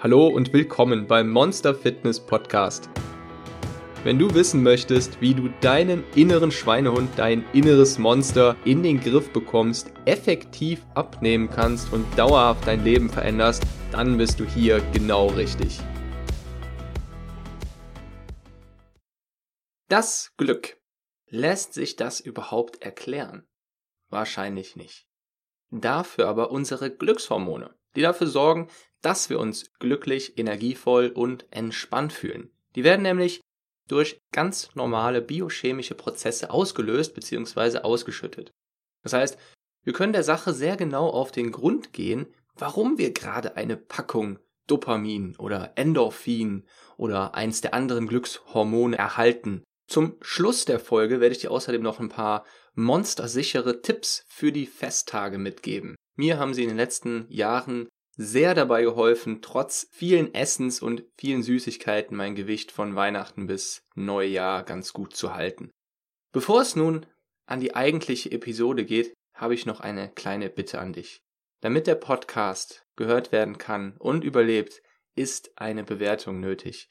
Hallo und willkommen beim Monster Fitness Podcast. Wenn du wissen möchtest, wie du deinen inneren Schweinehund, dein inneres Monster in den Griff bekommst, effektiv abnehmen kannst und dauerhaft dein Leben veränderst, dann bist du hier genau richtig. Das Glück. Lässt sich das überhaupt erklären? Wahrscheinlich nicht. Dafür aber unsere Glückshormone, die dafür sorgen, dass wir uns glücklich, energievoll und entspannt fühlen. Die werden nämlich durch ganz normale biochemische Prozesse ausgelöst bzw. ausgeschüttet. Das heißt, wir können der Sache sehr genau auf den Grund gehen, warum wir gerade eine Packung Dopamin oder Endorphin oder eins der anderen Glückshormone erhalten. Zum Schluss der Folge werde ich dir außerdem noch ein paar monstersichere Tipps für die Festtage mitgeben. Mir haben sie in den letzten Jahren sehr dabei geholfen, trotz vielen Essens und vielen Süßigkeiten mein Gewicht von Weihnachten bis Neujahr ganz gut zu halten. Bevor es nun an die eigentliche Episode geht, habe ich noch eine kleine Bitte an dich. Damit der Podcast gehört werden kann und überlebt, ist eine Bewertung nötig.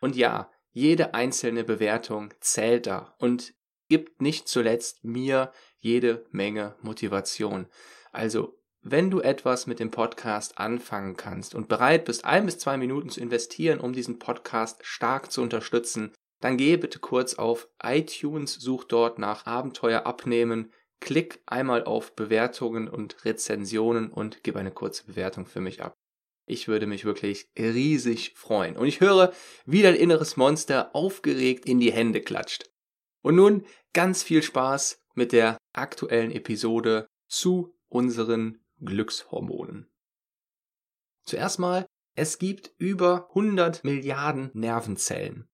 Und ja, jede einzelne Bewertung zählt da und gibt nicht zuletzt mir jede Menge Motivation. Also wenn du etwas mit dem Podcast anfangen kannst und bereit bist, ein bis zwei Minuten zu investieren, um diesen Podcast stark zu unterstützen, dann gehe bitte kurz auf iTunes, such dort nach Abenteuer abnehmen, klick einmal auf Bewertungen und Rezensionen und gib eine kurze Bewertung für mich ab. Ich würde mich wirklich riesig freuen. Und ich höre, wie dein inneres Monster aufgeregt in die Hände klatscht. Und nun ganz viel Spaß mit der aktuellen Episode zu unseren Glückshormonen. Zuerst mal, es gibt über 100 Milliarden Nervenzellen.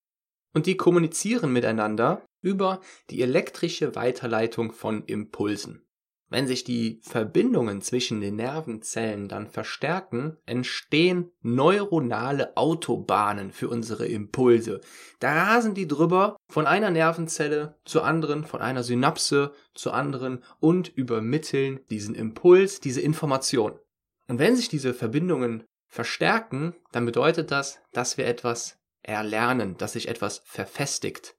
Und die kommunizieren miteinander über die elektrische Weiterleitung von Impulsen. Wenn sich die Verbindungen zwischen den Nervenzellen dann verstärken, entstehen neuronale Autobahnen für unsere Impulse. Da rasen die drüber von einer Nervenzelle zur anderen, von einer Synapse zur anderen und übermitteln diesen Impuls, diese Information. Und wenn sich diese Verbindungen verstärken, dann bedeutet das, dass wir etwas erlernen, dass sich etwas verfestigt.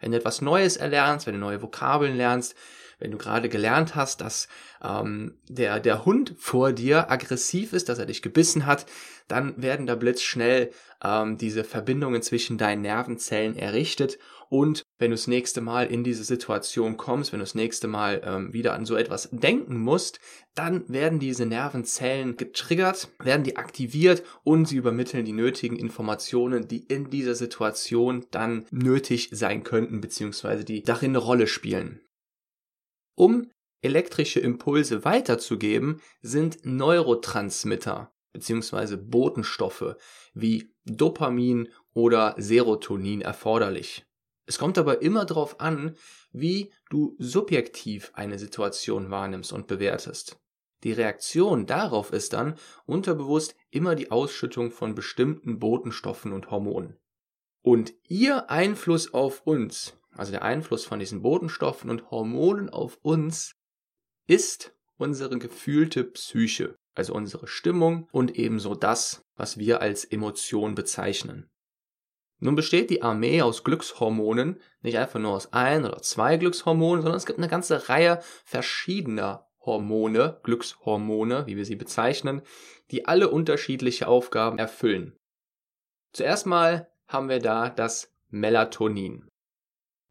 Wenn du etwas Neues erlernst, wenn du neue Vokabeln lernst, wenn du gerade gelernt hast, dass ähm, der, der Hund vor dir aggressiv ist, dass er dich gebissen hat, dann werden da blitzschnell ähm, diese Verbindungen zwischen deinen Nervenzellen errichtet und wenn du das nächste Mal in diese Situation kommst, wenn du das nächste Mal ähm, wieder an so etwas denken musst, dann werden diese Nervenzellen getriggert, werden die aktiviert und sie übermitteln die nötigen Informationen, die in dieser Situation dann nötig sein könnten, beziehungsweise die darin eine Rolle spielen. Um elektrische Impulse weiterzugeben, sind Neurotransmitter bzw. Botenstoffe wie Dopamin oder Serotonin erforderlich. Es kommt aber immer darauf an, wie du subjektiv eine Situation wahrnimmst und bewertest. Die Reaktion darauf ist dann unterbewusst immer die Ausschüttung von bestimmten Botenstoffen und Hormonen. Und ihr Einfluss auf uns also der Einfluss von diesen Botenstoffen und Hormonen auf uns, ist unsere gefühlte Psyche, also unsere Stimmung und ebenso das, was wir als Emotion bezeichnen. Nun besteht die Armee aus Glückshormonen nicht einfach nur aus ein oder zwei Glückshormonen, sondern es gibt eine ganze Reihe verschiedener Hormone, Glückshormone, wie wir sie bezeichnen, die alle unterschiedliche Aufgaben erfüllen. Zuerst mal haben wir da das Melatonin.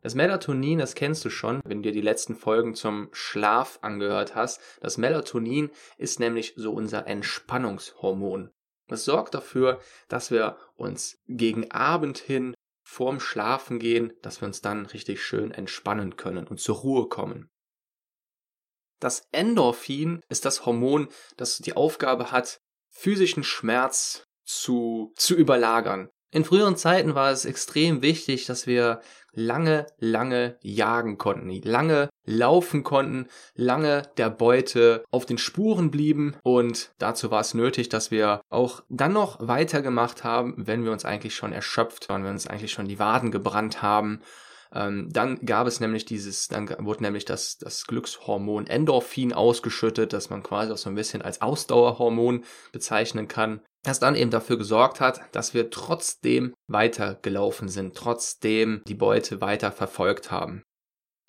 Das Melatonin, das kennst du schon, wenn du dir die letzten Folgen zum Schlaf angehört hast. Das Melatonin ist nämlich so unser Entspannungshormon. Das sorgt dafür, dass wir uns gegen Abend hin vorm Schlafen gehen, dass wir uns dann richtig schön entspannen können und zur Ruhe kommen. Das Endorphin ist das Hormon, das die Aufgabe hat, physischen Schmerz zu, zu überlagern. In früheren Zeiten war es extrem wichtig, dass wir lange, lange jagen konnten, lange laufen konnten, lange der Beute auf den Spuren blieben und dazu war es nötig, dass wir auch dann noch weitergemacht haben, wenn wir uns eigentlich schon erschöpft waren, wenn wir uns eigentlich schon die Waden gebrannt haben. Ähm, dann gab es nämlich dieses, dann wurde nämlich das, das Glückshormon Endorphin ausgeschüttet, das man quasi auch so ein bisschen als Ausdauerhormon bezeichnen kann. Das dann eben dafür gesorgt hat, dass wir trotzdem weitergelaufen sind, trotzdem die Beute weiter verfolgt haben.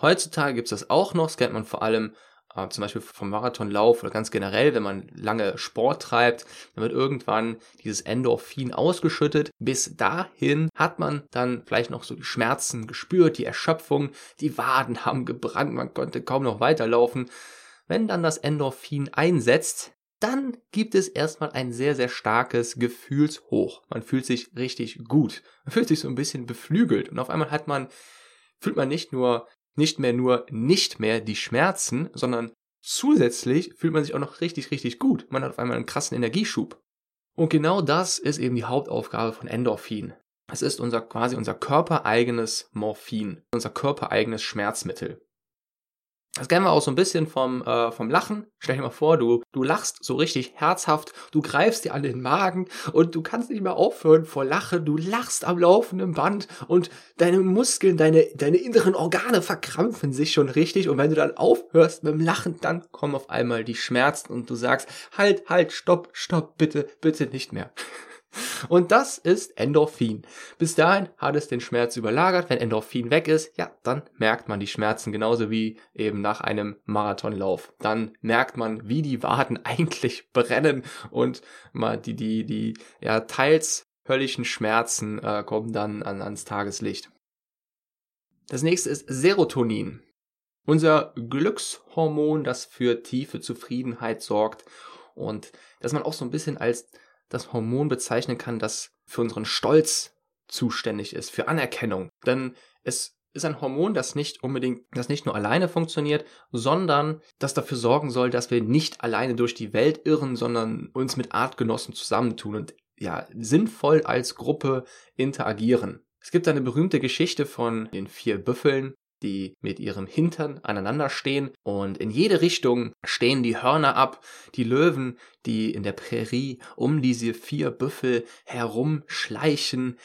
Heutzutage gibt es das auch noch, das kennt man vor allem äh, zum Beispiel vom Marathonlauf oder ganz generell, wenn man lange Sport treibt, dann wird irgendwann dieses Endorphin ausgeschüttet. Bis dahin hat man dann vielleicht noch so die Schmerzen gespürt, die Erschöpfung, die Waden haben gebrannt, man konnte kaum noch weiterlaufen. Wenn dann das Endorphin einsetzt, dann gibt es erstmal ein sehr, sehr starkes Gefühlshoch. Man fühlt sich richtig gut. Man fühlt sich so ein bisschen beflügelt und auf einmal hat man, fühlt man nicht nur, nicht mehr nur nicht mehr die Schmerzen, sondern zusätzlich fühlt man sich auch noch richtig, richtig gut. Man hat auf einmal einen krassen Energieschub. Und genau das ist eben die Hauptaufgabe von Endorphin. Es ist unser quasi unser körpereigenes Morphin, unser körpereigenes Schmerzmittel. Das kennen wir auch so ein bisschen vom, äh, vom Lachen. Stell dir mal vor, du, du lachst so richtig herzhaft, du greifst dir an den Magen und du kannst nicht mehr aufhören vor Lachen. Du lachst am laufenden Band und deine Muskeln, deine, deine inneren Organe verkrampfen sich schon richtig. Und wenn du dann aufhörst mit dem Lachen, dann kommen auf einmal die Schmerzen und du sagst, halt, halt, stopp, stopp, bitte, bitte nicht mehr. Und das ist Endorphin. Bis dahin hat es den Schmerz überlagert. Wenn Endorphin weg ist, ja, dann merkt man die Schmerzen genauso wie eben nach einem Marathonlauf. Dann merkt man, wie die Waden eigentlich brennen und mal die, die, die, ja, teils höllischen Schmerzen äh, kommen dann an, ans Tageslicht. Das nächste ist Serotonin. Unser Glückshormon, das für tiefe Zufriedenheit sorgt und dass man auch so ein bisschen als das Hormon bezeichnen kann, das für unseren Stolz zuständig ist, für Anerkennung. Denn es ist ein Hormon, das nicht unbedingt, das nicht nur alleine funktioniert, sondern das dafür sorgen soll, dass wir nicht alleine durch die Welt irren, sondern uns mit Artgenossen zusammentun und ja, sinnvoll als Gruppe interagieren. Es gibt eine berühmte Geschichte von den vier Büffeln, die mit ihrem Hintern aneinander stehen. Und in jede Richtung stehen die Hörner ab, die Löwen, die in der Prärie um diese vier Büffel herumschleichen,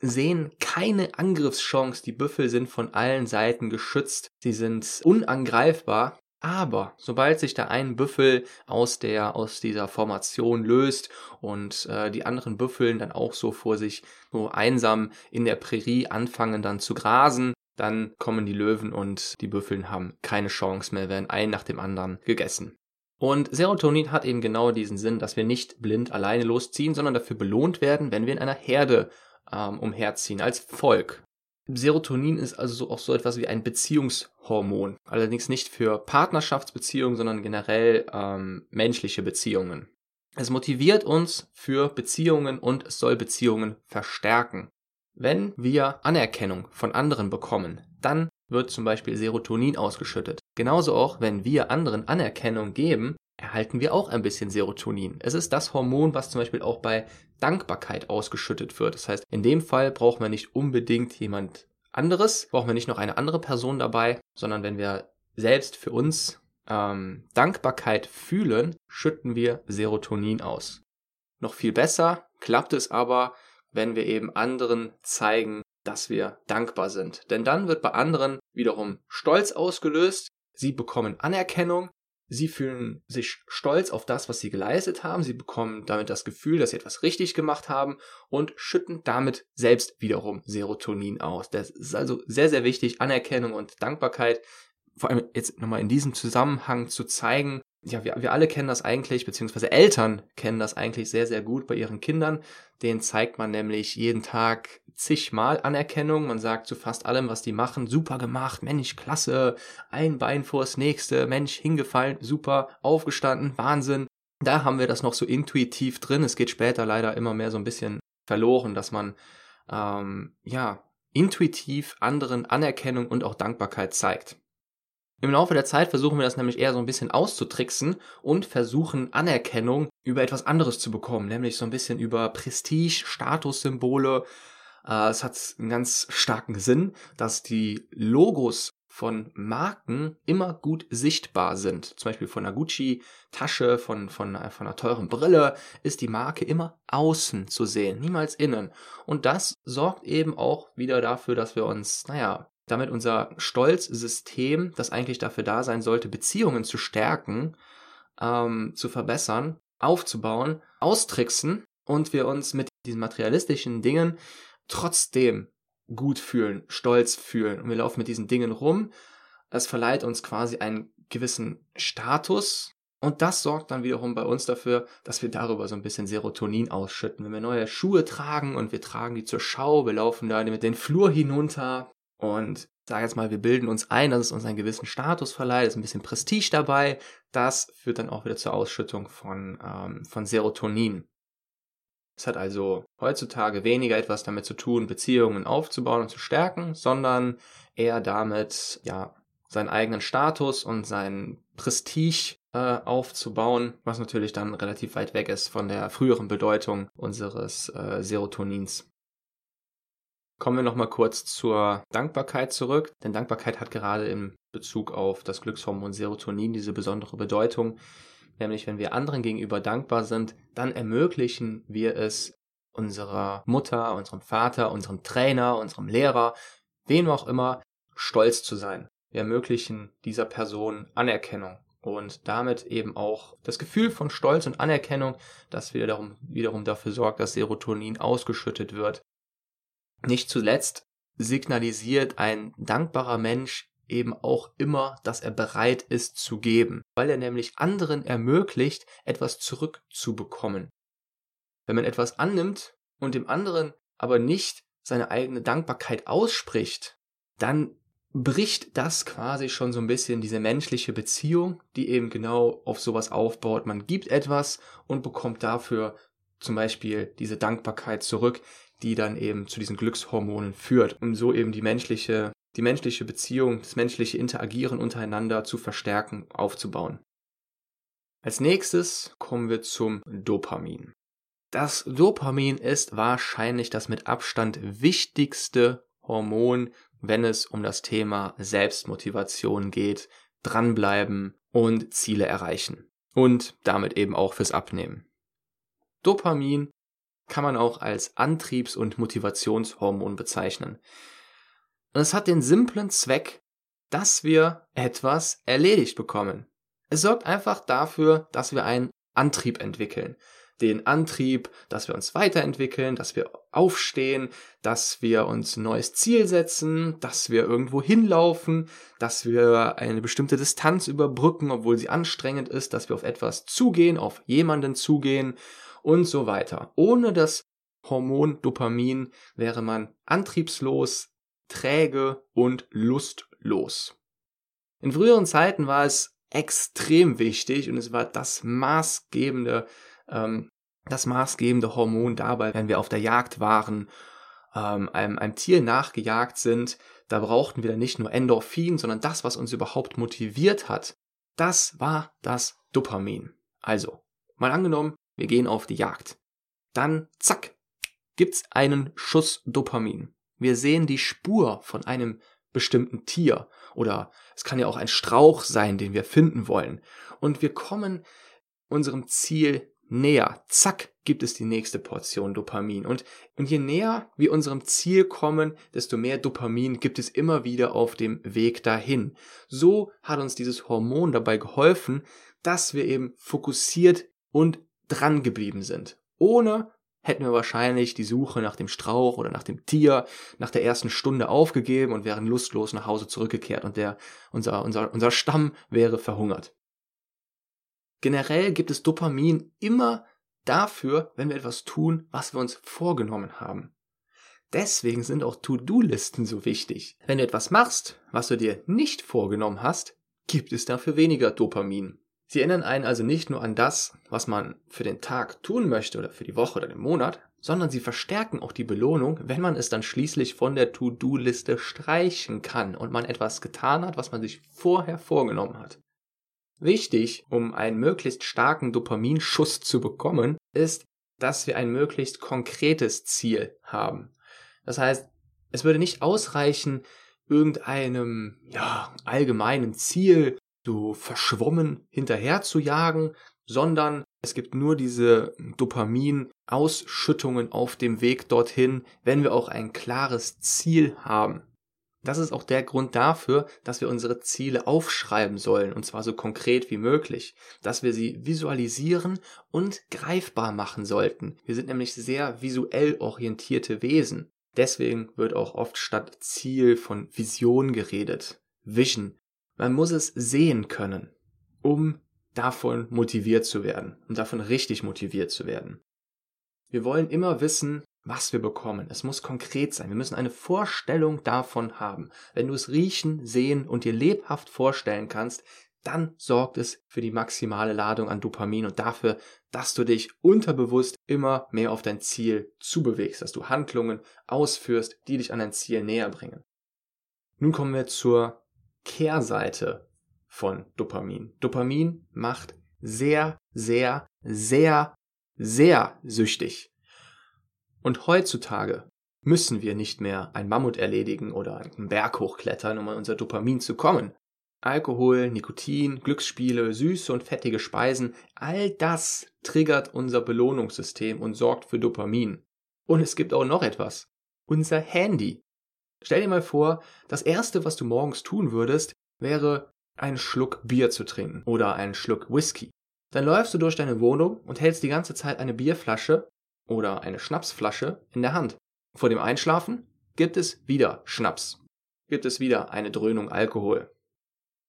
sehen keine Angriffschance, die Büffel sind von allen Seiten geschützt, sie sind unangreifbar, aber sobald sich da ein Büffel aus der aus dieser Formation löst und äh, die anderen Büffeln dann auch so vor sich so einsam in der Prärie anfangen dann zu grasen, dann kommen die Löwen und die Büffeln haben keine Chance mehr, werden ein nach dem anderen gegessen. Und Serotonin hat eben genau diesen Sinn, dass wir nicht blind alleine losziehen, sondern dafür belohnt werden, wenn wir in einer Herde ähm, umherziehen, als Volk. Serotonin ist also so auch so etwas wie ein Beziehungshormon, allerdings nicht für Partnerschaftsbeziehungen, sondern generell ähm, menschliche Beziehungen. Es motiviert uns für Beziehungen und es soll Beziehungen verstärken. Wenn wir Anerkennung von anderen bekommen, dann wird zum Beispiel Serotonin ausgeschüttet. Genauso auch, wenn wir anderen Anerkennung geben, erhalten wir auch ein bisschen Serotonin. Es ist das Hormon, was zum Beispiel auch bei Dankbarkeit ausgeschüttet wird. Das heißt, in dem Fall brauchen wir nicht unbedingt jemand anderes, brauchen wir nicht noch eine andere Person dabei, sondern wenn wir selbst für uns ähm, Dankbarkeit fühlen, schütten wir Serotonin aus. Noch viel besser klappt es aber, wenn wir eben anderen zeigen, dass wir dankbar sind. Denn dann wird bei anderen wiederum Stolz ausgelöst, sie bekommen Anerkennung, sie fühlen sich stolz auf das, was sie geleistet haben, sie bekommen damit das Gefühl, dass sie etwas richtig gemacht haben und schütten damit selbst wiederum Serotonin aus. Das ist also sehr, sehr wichtig, Anerkennung und Dankbarkeit, vor allem jetzt nochmal in diesem Zusammenhang zu zeigen, ja, wir, wir alle kennen das eigentlich, beziehungsweise Eltern kennen das eigentlich sehr, sehr gut bei ihren Kindern. Den zeigt man nämlich jeden Tag zigmal Anerkennung. Man sagt zu fast allem, was die machen, super gemacht, Mensch, klasse, ein Bein vors nächste, Mensch, hingefallen, super, aufgestanden, Wahnsinn. Da haben wir das noch so intuitiv drin. Es geht später leider immer mehr so ein bisschen verloren, dass man ähm, ja intuitiv anderen Anerkennung und auch Dankbarkeit zeigt. Im Laufe der Zeit versuchen wir das nämlich eher so ein bisschen auszutricksen und versuchen Anerkennung über etwas anderes zu bekommen, nämlich so ein bisschen über Prestige, Statussymbole. Äh, es hat einen ganz starken Sinn, dass die Logos von Marken immer gut sichtbar sind. Zum Beispiel von einer Gucci-Tasche, von, von, von einer teuren Brille ist die Marke immer außen zu sehen, niemals innen. Und das sorgt eben auch wieder dafür, dass wir uns, naja, damit unser Stolzsystem, das eigentlich dafür da sein sollte, Beziehungen zu stärken, ähm, zu verbessern, aufzubauen, austricksen und wir uns mit diesen materialistischen Dingen trotzdem gut fühlen, stolz fühlen und wir laufen mit diesen Dingen rum. Es verleiht uns quasi einen gewissen Status und das sorgt dann wiederum bei uns dafür, dass wir darüber so ein bisschen Serotonin ausschütten. Wenn wir neue Schuhe tragen und wir tragen die zur Schau, wir laufen da mit den Flur hinunter und sage jetzt mal, wir bilden uns ein, dass es uns einen gewissen Status verleiht, ist ein bisschen Prestige dabei. Das führt dann auch wieder zur Ausschüttung von, ähm, von Serotonin. Es hat also heutzutage weniger etwas damit zu tun, Beziehungen aufzubauen und zu stärken, sondern eher damit, ja, seinen eigenen Status und sein Prestige äh, aufzubauen, was natürlich dann relativ weit weg ist von der früheren Bedeutung unseres äh, Serotonins. Kommen wir nochmal kurz zur Dankbarkeit zurück, denn Dankbarkeit hat gerade in Bezug auf das Glückshormon Serotonin diese besondere Bedeutung, nämlich wenn wir anderen gegenüber dankbar sind, dann ermöglichen wir es unserer Mutter, unserem Vater, unserem Trainer, unserem Lehrer, wem auch immer, stolz zu sein. Wir ermöglichen dieser Person Anerkennung und damit eben auch das Gefühl von Stolz und Anerkennung, das wiederum, wiederum dafür sorgt, dass Serotonin ausgeschüttet wird nicht zuletzt signalisiert ein dankbarer Mensch eben auch immer, dass er bereit ist zu geben, weil er nämlich anderen ermöglicht, etwas zurückzubekommen. Wenn man etwas annimmt und dem anderen aber nicht seine eigene Dankbarkeit ausspricht, dann bricht das quasi schon so ein bisschen diese menschliche Beziehung, die eben genau auf sowas aufbaut. Man gibt etwas und bekommt dafür zum Beispiel diese Dankbarkeit zurück, die dann eben zu diesen Glückshormonen führt, um so eben die menschliche, die menschliche Beziehung, das menschliche Interagieren untereinander zu verstärken, aufzubauen. Als nächstes kommen wir zum Dopamin. Das Dopamin ist wahrscheinlich das mit Abstand wichtigste Hormon, wenn es um das Thema Selbstmotivation geht, dranbleiben und Ziele erreichen. Und damit eben auch fürs Abnehmen. Dopamin kann man auch als Antriebs- und Motivationshormon bezeichnen. Und es hat den simplen Zweck, dass wir etwas erledigt bekommen. Es sorgt einfach dafür, dass wir einen Antrieb entwickeln. Den Antrieb, dass wir uns weiterentwickeln, dass wir aufstehen, dass wir uns ein neues Ziel setzen, dass wir irgendwo hinlaufen, dass wir eine bestimmte Distanz überbrücken, obwohl sie anstrengend ist, dass wir auf etwas zugehen, auf jemanden zugehen und so weiter. Ohne das Hormon Dopamin wäre man antriebslos, träge und lustlos. In früheren Zeiten war es extrem wichtig und es war das maßgebende, ähm, das maßgebende Hormon dabei, wenn wir auf der Jagd waren, ähm, einem, einem Tier nachgejagt sind. Da brauchten wir dann nicht nur Endorphin, sondern das, was uns überhaupt motiviert hat. Das war das Dopamin. Also, mal angenommen, wir gehen auf die Jagd. Dann, zack, gibt's einen Schuss Dopamin. Wir sehen die Spur von einem bestimmten Tier oder es kann ja auch ein Strauch sein, den wir finden wollen. Und wir kommen unserem Ziel näher. Zack, gibt es die nächste Portion Dopamin. Und, und je näher wir unserem Ziel kommen, desto mehr Dopamin gibt es immer wieder auf dem Weg dahin. So hat uns dieses Hormon dabei geholfen, dass wir eben fokussiert und dran geblieben sind. Ohne hätten wir wahrscheinlich die Suche nach dem Strauch oder nach dem Tier nach der ersten Stunde aufgegeben und wären lustlos nach Hause zurückgekehrt und der, unser, unser, unser Stamm wäre verhungert. Generell gibt es Dopamin immer dafür, wenn wir etwas tun, was wir uns vorgenommen haben. Deswegen sind auch To-Do-Listen so wichtig. Wenn du etwas machst, was du dir nicht vorgenommen hast, gibt es dafür weniger Dopamin. Sie erinnern einen also nicht nur an das, was man für den Tag tun möchte oder für die Woche oder den Monat, sondern sie verstärken auch die Belohnung, wenn man es dann schließlich von der To-Do-Liste streichen kann und man etwas getan hat, was man sich vorher vorgenommen hat. Wichtig, um einen möglichst starken Dopaminschuss zu bekommen, ist, dass wir ein möglichst konkretes Ziel haben. Das heißt, es würde nicht ausreichen, irgendeinem ja, allgemeinen Ziel so verschwommen hinterher zu jagen, sondern es gibt nur diese Dopamin-Ausschüttungen auf dem Weg dorthin, wenn wir auch ein klares Ziel haben. Das ist auch der Grund dafür, dass wir unsere Ziele aufschreiben sollen, und zwar so konkret wie möglich, dass wir sie visualisieren und greifbar machen sollten. Wir sind nämlich sehr visuell orientierte Wesen. Deswegen wird auch oft statt Ziel von Vision geredet. Vision. Man muss es sehen können, um davon motiviert zu werden, um davon richtig motiviert zu werden. Wir wollen immer wissen, was wir bekommen. Es muss konkret sein. Wir müssen eine Vorstellung davon haben. Wenn du es riechen, sehen und dir lebhaft vorstellen kannst, dann sorgt es für die maximale Ladung an Dopamin und dafür, dass du dich unterbewusst immer mehr auf dein Ziel zubewegst, dass du Handlungen ausführst, die dich an dein Ziel näher bringen. Nun kommen wir zur Kehrseite von Dopamin. Dopamin macht sehr, sehr, sehr, sehr süchtig. Und heutzutage müssen wir nicht mehr ein Mammut erledigen oder einen Berg hochklettern, um an unser Dopamin zu kommen. Alkohol, Nikotin, Glücksspiele, süße und fettige Speisen, all das triggert unser Belohnungssystem und sorgt für Dopamin. Und es gibt auch noch etwas. Unser Handy. Stell dir mal vor, das erste, was du morgens tun würdest, wäre einen Schluck Bier zu trinken oder einen Schluck Whisky. Dann läufst du durch deine Wohnung und hältst die ganze Zeit eine Bierflasche oder eine Schnapsflasche in der Hand. Vor dem Einschlafen gibt es wieder Schnaps. Gibt es wieder eine Dröhnung Alkohol.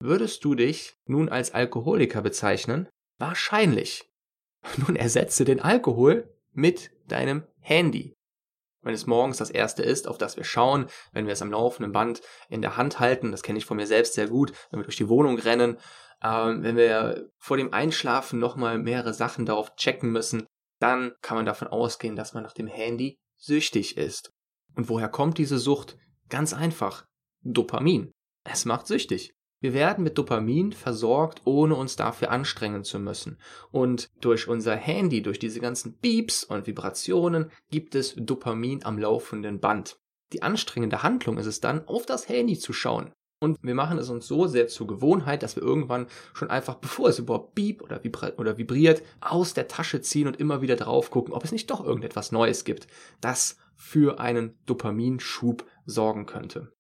Würdest du dich nun als Alkoholiker bezeichnen? Wahrscheinlich. Nun ersetze den Alkohol mit deinem Handy. Wenn es morgens das erste ist, auf das wir schauen, wenn wir es am laufenden Band in der Hand halten, das kenne ich von mir selbst sehr gut, wenn wir durch die Wohnung rennen, ähm, wenn wir vor dem Einschlafen nochmal mehrere Sachen darauf checken müssen, dann kann man davon ausgehen, dass man nach dem Handy süchtig ist. Und woher kommt diese Sucht? Ganz einfach. Dopamin. Es macht süchtig. Wir werden mit Dopamin versorgt, ohne uns dafür anstrengen zu müssen. Und durch unser Handy, durch diese ganzen Beeps und Vibrationen gibt es Dopamin am laufenden Band. Die anstrengende Handlung ist es dann, auf das Handy zu schauen. Und wir machen es uns so sehr zur Gewohnheit, dass wir irgendwann schon einfach, bevor es überhaupt beep oder, oder vibriert, aus der Tasche ziehen und immer wieder drauf gucken, ob es nicht doch irgendetwas Neues gibt, das für einen Dopaminschub sorgen könnte.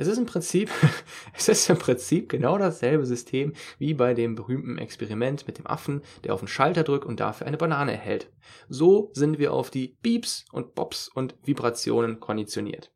Es ist im Prinzip, es ist im Prinzip genau dasselbe System wie bei dem berühmten Experiment mit dem Affen, der auf den Schalter drückt und dafür eine Banane erhält. So sind wir auf die Beeps und Bops und Vibrationen konditioniert.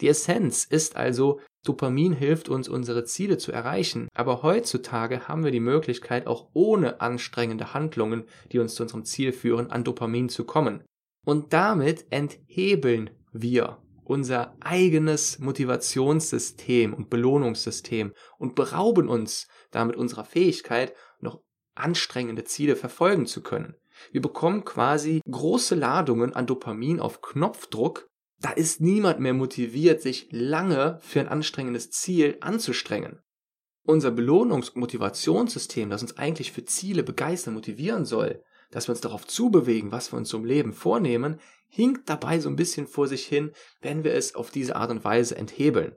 Die Essenz ist also, Dopamin hilft uns, unsere Ziele zu erreichen, aber heutzutage haben wir die Möglichkeit, auch ohne anstrengende Handlungen, die uns zu unserem Ziel führen, an Dopamin zu kommen. Und damit enthebeln wir unser eigenes Motivationssystem und Belohnungssystem und berauben uns damit unserer Fähigkeit, noch anstrengende Ziele verfolgen zu können. Wir bekommen quasi große Ladungen an Dopamin auf Knopfdruck da ist niemand mehr motiviert, sich lange für ein anstrengendes Ziel anzustrengen. Unser Belohnungs- und Motivationssystem, das uns eigentlich für Ziele begeistern, motivieren soll, dass wir uns darauf zubewegen, was wir uns im Leben vornehmen, hinkt dabei so ein bisschen vor sich hin, wenn wir es auf diese Art und Weise enthebeln.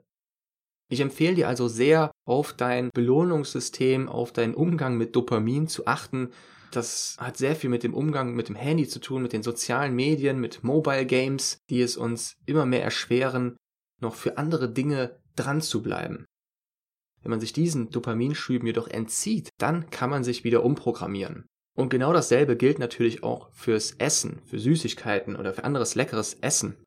Ich empfehle dir also sehr, auf dein Belohnungssystem, auf deinen Umgang mit Dopamin zu achten das hat sehr viel mit dem Umgang mit dem Handy zu tun, mit den sozialen Medien, mit Mobile Games, die es uns immer mehr erschweren, noch für andere Dinge dran zu bleiben. Wenn man sich diesen Dopaminschüben jedoch entzieht, dann kann man sich wieder umprogrammieren. Und genau dasselbe gilt natürlich auch fürs Essen, für Süßigkeiten oder für anderes leckeres Essen.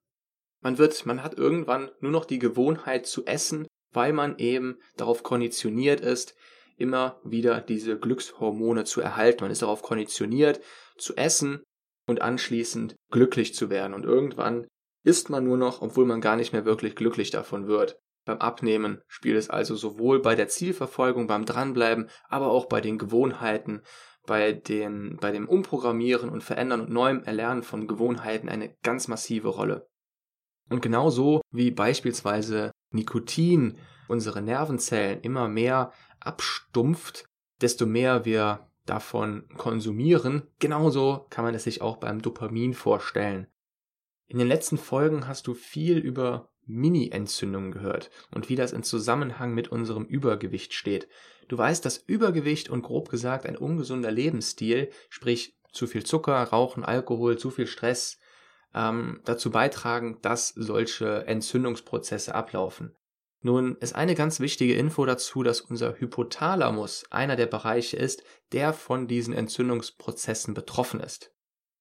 Man wird, man hat irgendwann nur noch die Gewohnheit zu essen, weil man eben darauf konditioniert ist, immer wieder diese Glückshormone zu erhalten. Man ist darauf konditioniert, zu essen und anschließend glücklich zu werden. Und irgendwann isst man nur noch, obwohl man gar nicht mehr wirklich glücklich davon wird. Beim Abnehmen spielt es also sowohl bei der Zielverfolgung, beim Dranbleiben, aber auch bei den Gewohnheiten, bei, den, bei dem Umprogrammieren und Verändern und neuem Erlernen von Gewohnheiten eine ganz massive Rolle. Und genauso wie beispielsweise Nikotin unsere Nervenzellen immer mehr abstumpft, desto mehr wir davon konsumieren. Genauso kann man es sich auch beim Dopamin vorstellen. In den letzten Folgen hast du viel über Mini-Entzündungen gehört und wie das in Zusammenhang mit unserem Übergewicht steht. Du weißt, dass Übergewicht und grob gesagt ein ungesunder Lebensstil, sprich zu viel Zucker, Rauchen, Alkohol, zu viel Stress, ähm, dazu beitragen, dass solche Entzündungsprozesse ablaufen. Nun ist eine ganz wichtige Info dazu, dass unser Hypothalamus einer der Bereiche ist, der von diesen Entzündungsprozessen betroffen ist.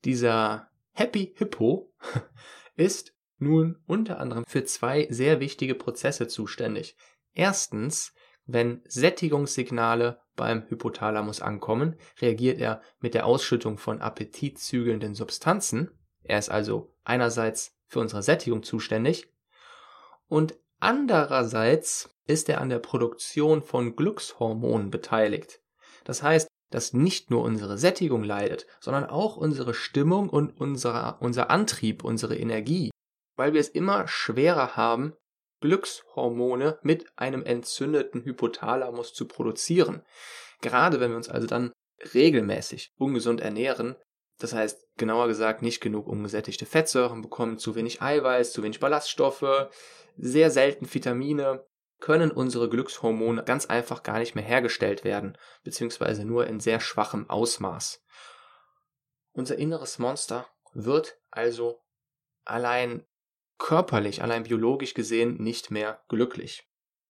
Dieser Happy Hippo ist nun unter anderem für zwei sehr wichtige Prozesse zuständig. Erstens, wenn Sättigungssignale beim Hypothalamus ankommen, reagiert er mit der Ausschüttung von appetitzügelnden Substanzen. Er ist also einerseits für unsere Sättigung zuständig und Andererseits ist er an der Produktion von Glückshormonen beteiligt. Das heißt, dass nicht nur unsere Sättigung leidet, sondern auch unsere Stimmung und unser, unser Antrieb, unsere Energie, weil wir es immer schwerer haben, Glückshormone mit einem entzündeten Hypothalamus zu produzieren. Gerade wenn wir uns also dann regelmäßig ungesund ernähren, das heißt, genauer gesagt, nicht genug ungesättigte Fettsäuren bekommen, zu wenig Eiweiß, zu wenig Ballaststoffe, sehr selten Vitamine, können unsere Glückshormone ganz einfach gar nicht mehr hergestellt werden, beziehungsweise nur in sehr schwachem Ausmaß. Unser inneres Monster wird also allein körperlich, allein biologisch gesehen nicht mehr glücklich.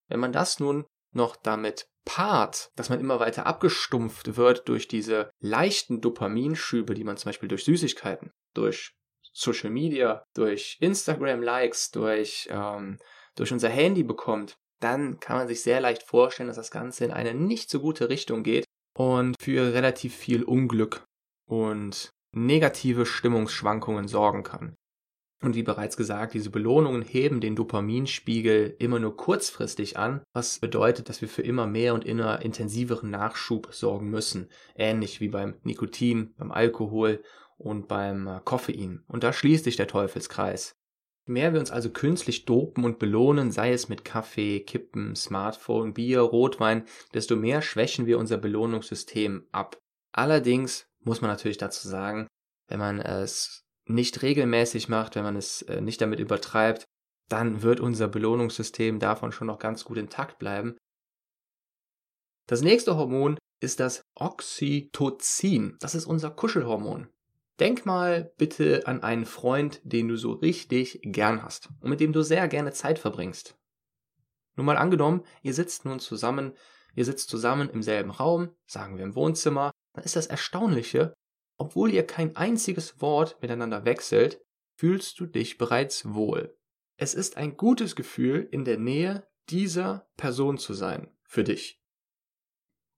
Wenn man das nun noch damit paart, dass man immer weiter abgestumpft wird durch diese leichten Dopaminschübe, die man zum Beispiel durch Süßigkeiten, durch Social Media, durch Instagram-Likes, durch, ähm, durch unser Handy bekommt, dann kann man sich sehr leicht vorstellen, dass das Ganze in eine nicht so gute Richtung geht und für relativ viel Unglück und negative Stimmungsschwankungen sorgen kann. Und wie bereits gesagt, diese Belohnungen heben den Dopaminspiegel immer nur kurzfristig an, was bedeutet, dass wir für immer mehr und immer intensiveren Nachschub sorgen müssen. Ähnlich wie beim Nikotin, beim Alkohol und beim äh, Koffein. Und da schließt sich der Teufelskreis. Je mehr wir uns also künstlich dopen und belohnen, sei es mit Kaffee, Kippen, Smartphone, Bier, Rotwein, desto mehr schwächen wir unser Belohnungssystem ab. Allerdings muss man natürlich dazu sagen, wenn man es nicht regelmäßig macht, wenn man es äh, nicht damit übertreibt, dann wird unser Belohnungssystem davon schon noch ganz gut intakt bleiben. Das nächste Hormon ist das Oxytocin. Das ist unser Kuschelhormon. Denk mal bitte an einen Freund, den du so richtig gern hast und mit dem du sehr gerne Zeit verbringst. Nur mal angenommen, ihr sitzt nun zusammen, ihr sitzt zusammen im selben Raum, sagen wir im Wohnzimmer, dann ist das Erstaunliche, obwohl ihr kein einziges Wort miteinander wechselt, fühlst du dich bereits wohl. Es ist ein gutes Gefühl, in der Nähe dieser Person zu sein, für dich.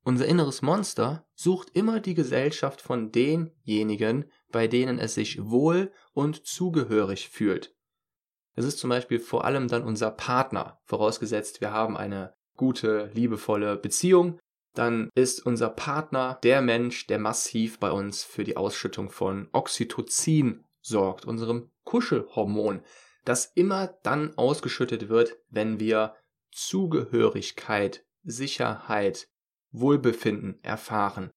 Unser inneres Monster sucht immer die Gesellschaft von denjenigen, bei denen es sich wohl und zugehörig fühlt. Es ist zum Beispiel vor allem dann unser Partner, vorausgesetzt wir haben eine gute, liebevolle Beziehung, dann ist unser Partner der Mensch, der massiv bei uns für die Ausschüttung von Oxytocin sorgt, unserem Kuschelhormon, das immer dann ausgeschüttet wird, wenn wir Zugehörigkeit, Sicherheit, Wohlbefinden erfahren.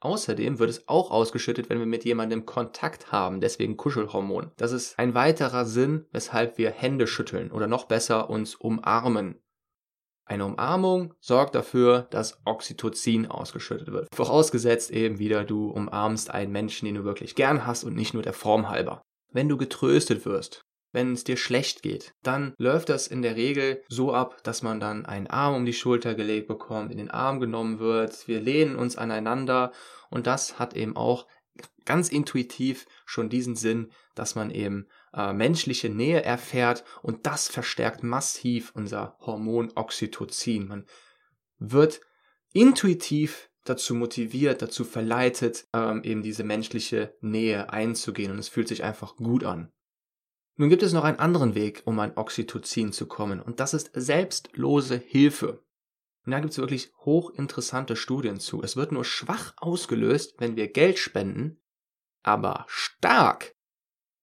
Außerdem wird es auch ausgeschüttet, wenn wir mit jemandem Kontakt haben, deswegen Kuschelhormon. Das ist ein weiterer Sinn, weshalb wir Hände schütteln oder noch besser uns umarmen. Eine Umarmung sorgt dafür, dass Oxytocin ausgeschüttet wird. Vorausgesetzt eben wieder, du umarmst einen Menschen, den du wirklich gern hast und nicht nur der Form halber. Wenn du getröstet wirst, wenn es dir schlecht geht, dann läuft das in der Regel so ab, dass man dann einen Arm um die Schulter gelegt bekommt, in den Arm genommen wird, wir lehnen uns aneinander und das hat eben auch ganz intuitiv schon diesen Sinn, dass man eben äh, menschliche Nähe erfährt und das verstärkt massiv unser Hormon Oxytocin. Man wird intuitiv dazu motiviert, dazu verleitet, ähm, eben diese menschliche Nähe einzugehen und es fühlt sich einfach gut an. Nun gibt es noch einen anderen Weg, um an Oxytocin zu kommen und das ist selbstlose Hilfe. Und da gibt es wirklich hochinteressante Studien zu. Es wird nur schwach ausgelöst, wenn wir Geld spenden, aber stark,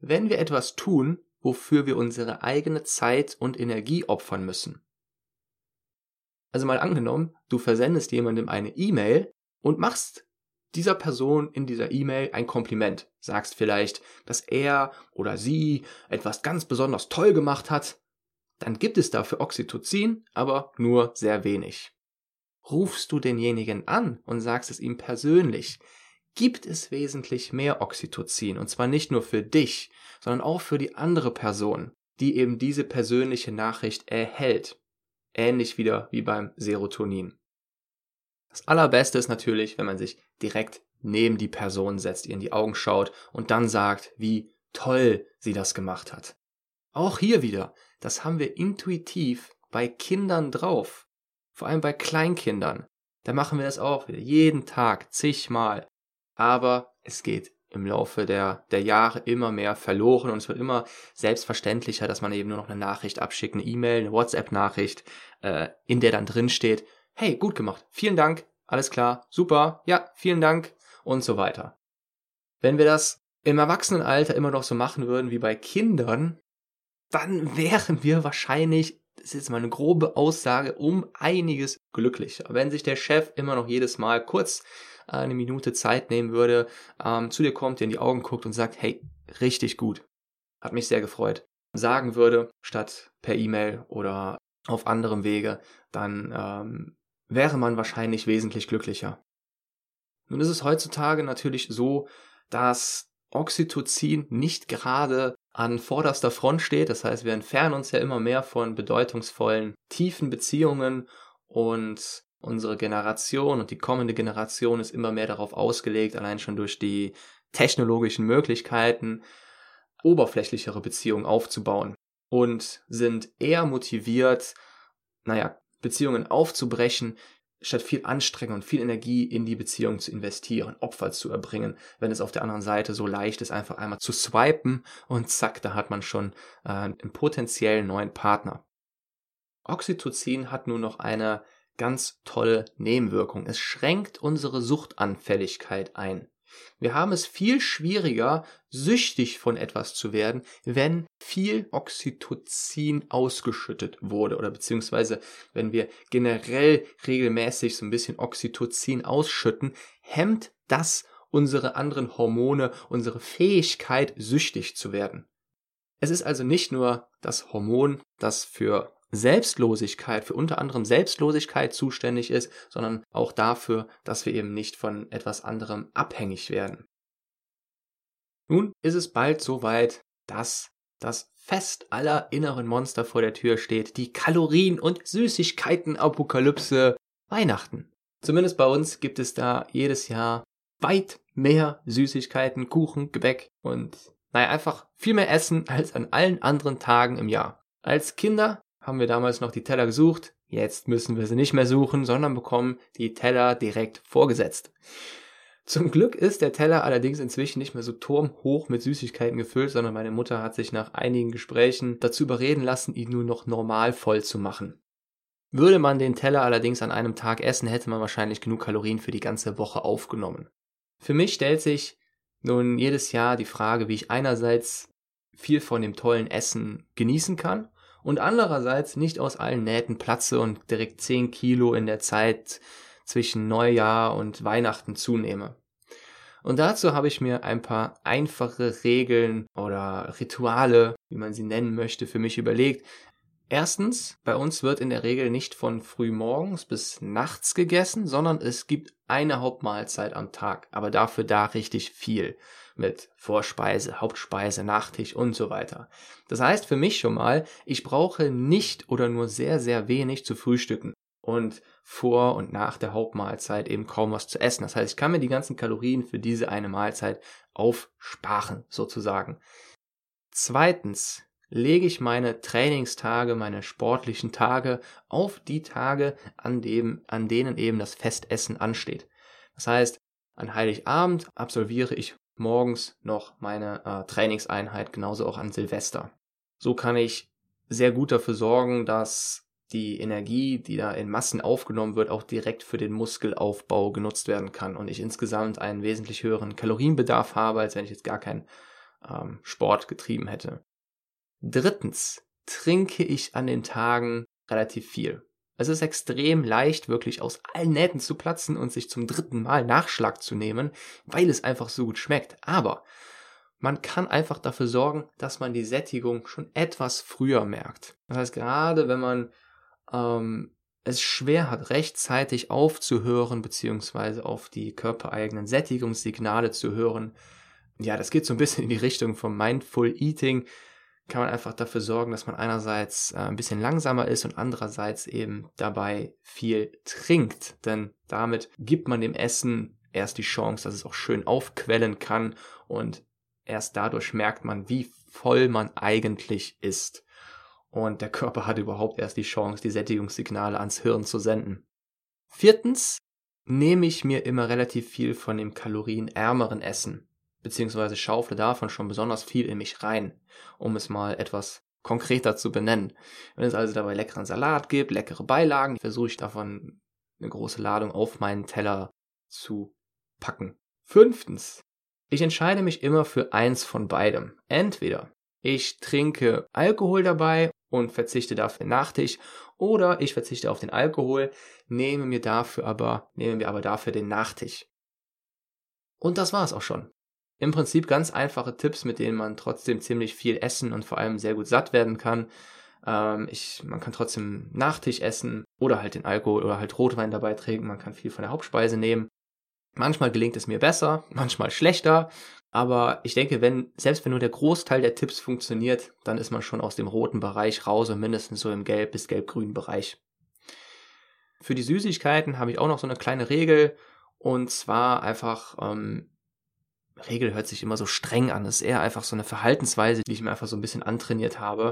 wenn wir etwas tun, wofür wir unsere eigene Zeit und Energie opfern müssen. Also mal angenommen, du versendest jemandem eine E-Mail und machst dieser Person in dieser E-Mail ein Kompliment, sagst vielleicht, dass er oder sie etwas ganz besonders toll gemacht hat, dann gibt es dafür Oxytocin, aber nur sehr wenig. Rufst du denjenigen an und sagst es ihm persönlich, gibt es wesentlich mehr Oxytocin. Und zwar nicht nur für dich, sondern auch für die andere Person, die eben diese persönliche Nachricht erhält. Ähnlich wieder wie beim Serotonin. Das allerbeste ist natürlich, wenn man sich direkt neben die Person setzt, ihr in die Augen schaut und dann sagt, wie toll sie das gemacht hat. Auch hier wieder, das haben wir intuitiv bei Kindern drauf. Vor allem bei Kleinkindern. Da machen wir das auch jeden Tag, zigmal. Aber es geht im Laufe der, der Jahre immer mehr verloren und es wird immer selbstverständlicher, dass man eben nur noch eine Nachricht abschickt, eine E-Mail, eine WhatsApp-Nachricht, äh, in der dann drin steht, hey, gut gemacht, vielen Dank, alles klar, super, ja, vielen Dank und so weiter. Wenn wir das im Erwachsenenalter immer noch so machen würden wie bei Kindern, dann wären wir wahrscheinlich, das ist jetzt mal eine grobe Aussage, um einiges glücklicher. Wenn sich der Chef immer noch jedes Mal kurz eine Minute Zeit nehmen würde, ähm, zu dir kommt, dir in die Augen guckt und sagt, hey, richtig gut. Hat mich sehr gefreut. Sagen würde, statt per E-Mail oder auf anderem Wege, dann ähm, wäre man wahrscheinlich wesentlich glücklicher. Nun ist es heutzutage natürlich so, dass Oxytocin nicht gerade an vorderster Front steht. Das heißt, wir entfernen uns ja immer mehr von bedeutungsvollen, tiefen Beziehungen und unsere Generation und die kommende Generation ist immer mehr darauf ausgelegt, allein schon durch die technologischen Möglichkeiten, oberflächlichere Beziehungen aufzubauen und sind eher motiviert, naja, Beziehungen aufzubrechen, statt viel Anstrengung und viel Energie in die Beziehung zu investieren, Opfer zu erbringen, wenn es auf der anderen Seite so leicht ist, einfach einmal zu swipen und zack, da hat man schon äh, einen potenziellen neuen Partner. Oxytocin hat nur noch eine ganz tolle Nebenwirkung. Es schränkt unsere Suchtanfälligkeit ein. Wir haben es viel schwieriger, süchtig von etwas zu werden, wenn viel Oxytocin ausgeschüttet wurde oder beziehungsweise wenn wir generell regelmäßig so ein bisschen Oxytocin ausschütten, hemmt das unsere anderen Hormone, unsere Fähigkeit, süchtig zu werden. Es ist also nicht nur das Hormon, das für Selbstlosigkeit, für unter anderem Selbstlosigkeit zuständig ist, sondern auch dafür, dass wir eben nicht von etwas anderem abhängig werden. Nun ist es bald soweit, dass das Fest aller inneren Monster vor der Tür steht, die Kalorien- und Süßigkeiten-Apokalypse Weihnachten. Zumindest bei uns gibt es da jedes Jahr weit mehr Süßigkeiten, Kuchen, Gebäck und naja, einfach viel mehr Essen als an allen anderen Tagen im Jahr. Als Kinder haben wir damals noch die Teller gesucht. Jetzt müssen wir sie nicht mehr suchen, sondern bekommen die Teller direkt vorgesetzt. Zum Glück ist der Teller allerdings inzwischen nicht mehr so turmhoch mit Süßigkeiten gefüllt, sondern meine Mutter hat sich nach einigen Gesprächen dazu überreden lassen, ihn nur noch normal voll zu machen. Würde man den Teller allerdings an einem Tag essen, hätte man wahrscheinlich genug Kalorien für die ganze Woche aufgenommen. Für mich stellt sich nun jedes Jahr die Frage, wie ich einerseits viel von dem tollen Essen genießen kann und andererseits nicht aus allen Nähten platze und direkt 10 Kilo in der Zeit zwischen Neujahr und Weihnachten zunehme. Und dazu habe ich mir ein paar einfache Regeln oder Rituale, wie man sie nennen möchte, für mich überlegt. Erstens, bei uns wird in der Regel nicht von frühmorgens bis nachts gegessen, sondern es gibt eine Hauptmahlzeit am Tag, aber dafür da richtig viel mit Vorspeise, Hauptspeise, Nachtisch und so weiter. Das heißt für mich schon mal, ich brauche nicht oder nur sehr, sehr wenig zu frühstücken und vor und nach der Hauptmahlzeit eben kaum was zu essen. Das heißt, ich kann mir die ganzen Kalorien für diese eine Mahlzeit aufsparen, sozusagen. Zweitens lege ich meine Trainingstage, meine sportlichen Tage auf die Tage, an, dem, an denen eben das Festessen ansteht. Das heißt, an Heiligabend absolviere ich morgens noch meine äh, Trainingseinheit, genauso auch an Silvester. So kann ich sehr gut dafür sorgen, dass die Energie, die da in Massen aufgenommen wird, auch direkt für den Muskelaufbau genutzt werden kann und ich insgesamt einen wesentlich höheren Kalorienbedarf habe, als wenn ich jetzt gar keinen ähm, Sport getrieben hätte. Drittens trinke ich an den Tagen relativ viel. Es ist extrem leicht, wirklich aus allen Nähten zu platzen und sich zum dritten Mal Nachschlag zu nehmen, weil es einfach so gut schmeckt. Aber man kann einfach dafür sorgen, dass man die Sättigung schon etwas früher merkt. Das heißt, gerade wenn man ähm, es schwer hat, rechtzeitig aufzuhören, beziehungsweise auf die körpereigenen Sättigungssignale zu hören. Ja, das geht so ein bisschen in die Richtung vom Mindful Eating. Kann man einfach dafür sorgen, dass man einerseits äh, ein bisschen langsamer ist und andererseits eben dabei viel trinkt. Denn damit gibt man dem Essen erst die Chance, dass es auch schön aufquellen kann und erst dadurch merkt man, wie voll man eigentlich ist. Und der Körper hat überhaupt erst die Chance, die Sättigungssignale ans Hirn zu senden. Viertens nehme ich mir immer relativ viel von dem kalorienärmeren Essen, beziehungsweise schaufle davon schon besonders viel in mich rein, um es mal etwas konkreter zu benennen. Wenn es also dabei leckeren Salat gibt, leckere Beilagen, versuche ich davon eine große Ladung auf meinen Teller zu packen. Fünftens, ich entscheide mich immer für eins von beidem. Entweder ich trinke Alkohol dabei und verzichte dafür Nachtisch oder ich verzichte auf den Alkohol, nehme mir dafür aber, nehme mir aber dafür den Nachtisch. Und das war es auch schon. Im Prinzip ganz einfache Tipps, mit denen man trotzdem ziemlich viel essen und vor allem sehr gut satt werden kann. Ähm, ich, man kann trotzdem Nachtisch essen oder halt den Alkohol oder halt Rotwein dabei trinken. Man kann viel von der Hauptspeise nehmen. Manchmal gelingt es mir besser, manchmal schlechter, aber ich denke, wenn, selbst wenn nur der Großteil der Tipps funktioniert, dann ist man schon aus dem roten Bereich raus und mindestens so im gelb- bis gelb-grünen Bereich. Für die Süßigkeiten habe ich auch noch so eine kleine Regel und zwar einfach, ähm, Regel hört sich immer so streng an, das ist eher einfach so eine Verhaltensweise, die ich mir einfach so ein bisschen antrainiert habe.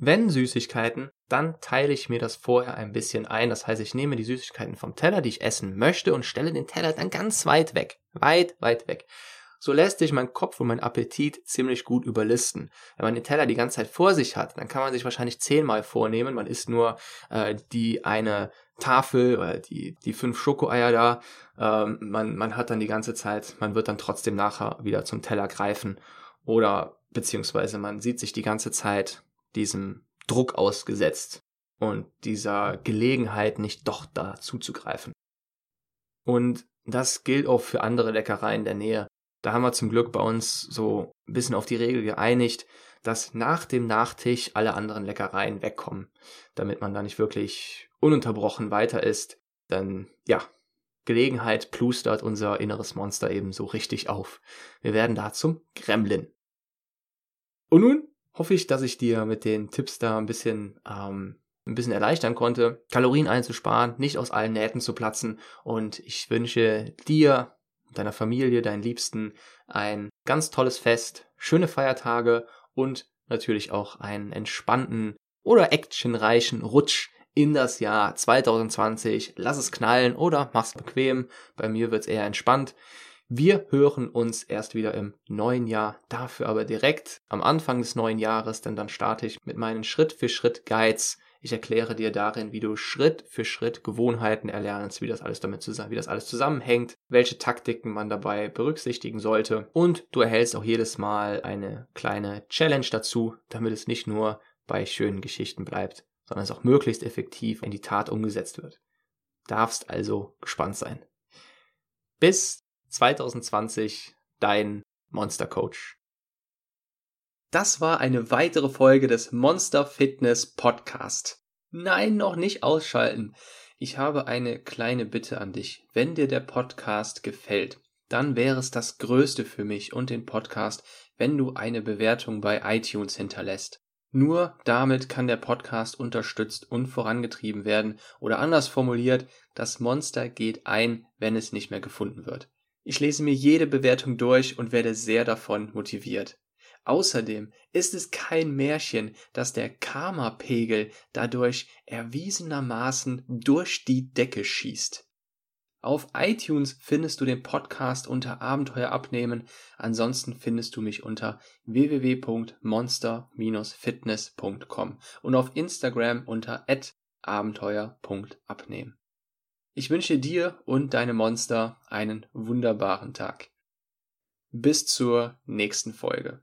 Wenn Süßigkeiten, dann teile ich mir das vorher ein bisschen ein. Das heißt, ich nehme die Süßigkeiten vom Teller, die ich essen möchte, und stelle den Teller dann ganz weit weg. Weit, weit weg. So lässt sich mein Kopf und mein Appetit ziemlich gut überlisten. Wenn man den Teller die ganze Zeit vor sich hat, dann kann man sich wahrscheinlich zehnmal vornehmen. Man isst nur äh, die eine Tafel oder die, die fünf Schokoeier da. Ähm, man, man hat dann die ganze Zeit, man wird dann trotzdem nachher wieder zum Teller greifen. Oder beziehungsweise man sieht sich die ganze Zeit diesem Druck ausgesetzt und dieser Gelegenheit nicht doch da zuzugreifen. Und das gilt auch für andere Leckereien der Nähe. Da haben wir zum Glück bei uns so ein bisschen auf die Regel geeinigt, dass nach dem Nachtisch alle anderen Leckereien wegkommen, damit man da nicht wirklich ununterbrochen weiter isst. Denn ja, Gelegenheit plustert unser inneres Monster eben so richtig auf. Wir werden da zum Gremlin. Und nun hoffe ich, dass ich dir mit den Tipps da ein bisschen, ähm, ein bisschen erleichtern konnte, Kalorien einzusparen, nicht aus allen Nähten zu platzen. Und ich wünsche dir, deiner Familie, deinen Liebsten ein ganz tolles Fest, schöne Feiertage und natürlich auch einen entspannten oder actionreichen Rutsch in das Jahr 2020. Lass es knallen oder mach's bequem. Bei mir wird's eher entspannt. Wir hören uns erst wieder im neuen Jahr, dafür aber direkt am Anfang des neuen Jahres, denn dann starte ich mit meinen Schritt für Schritt Guides. Ich erkläre dir darin, wie du Schritt für Schritt Gewohnheiten erlernst, wie das alles damit zusammen, wie das alles zusammenhängt, welche Taktiken man dabei berücksichtigen sollte und du erhältst auch jedes Mal eine kleine Challenge dazu, damit es nicht nur bei schönen Geschichten bleibt, sondern es auch möglichst effektiv in die Tat umgesetzt wird. Darfst also gespannt sein. Bis 2020 dein Monster Coach. Das war eine weitere Folge des Monster Fitness Podcast. Nein, noch nicht ausschalten. Ich habe eine kleine Bitte an dich. Wenn dir der Podcast gefällt, dann wäre es das Größte für mich und den Podcast, wenn du eine Bewertung bei iTunes hinterlässt. Nur damit kann der Podcast unterstützt und vorangetrieben werden oder anders formuliert, das Monster geht ein, wenn es nicht mehr gefunden wird. Ich lese mir jede Bewertung durch und werde sehr davon motiviert. Außerdem ist es kein Märchen, dass der Karma-Pegel dadurch erwiesenermaßen durch die Decke schießt. Auf iTunes findest du den Podcast unter Abenteuer abnehmen, ansonsten findest du mich unter www.monster-fitness.com und auf Instagram unter abenteuer.abnehmen. Ich wünsche dir und deinem Monster einen wunderbaren Tag. Bis zur nächsten Folge.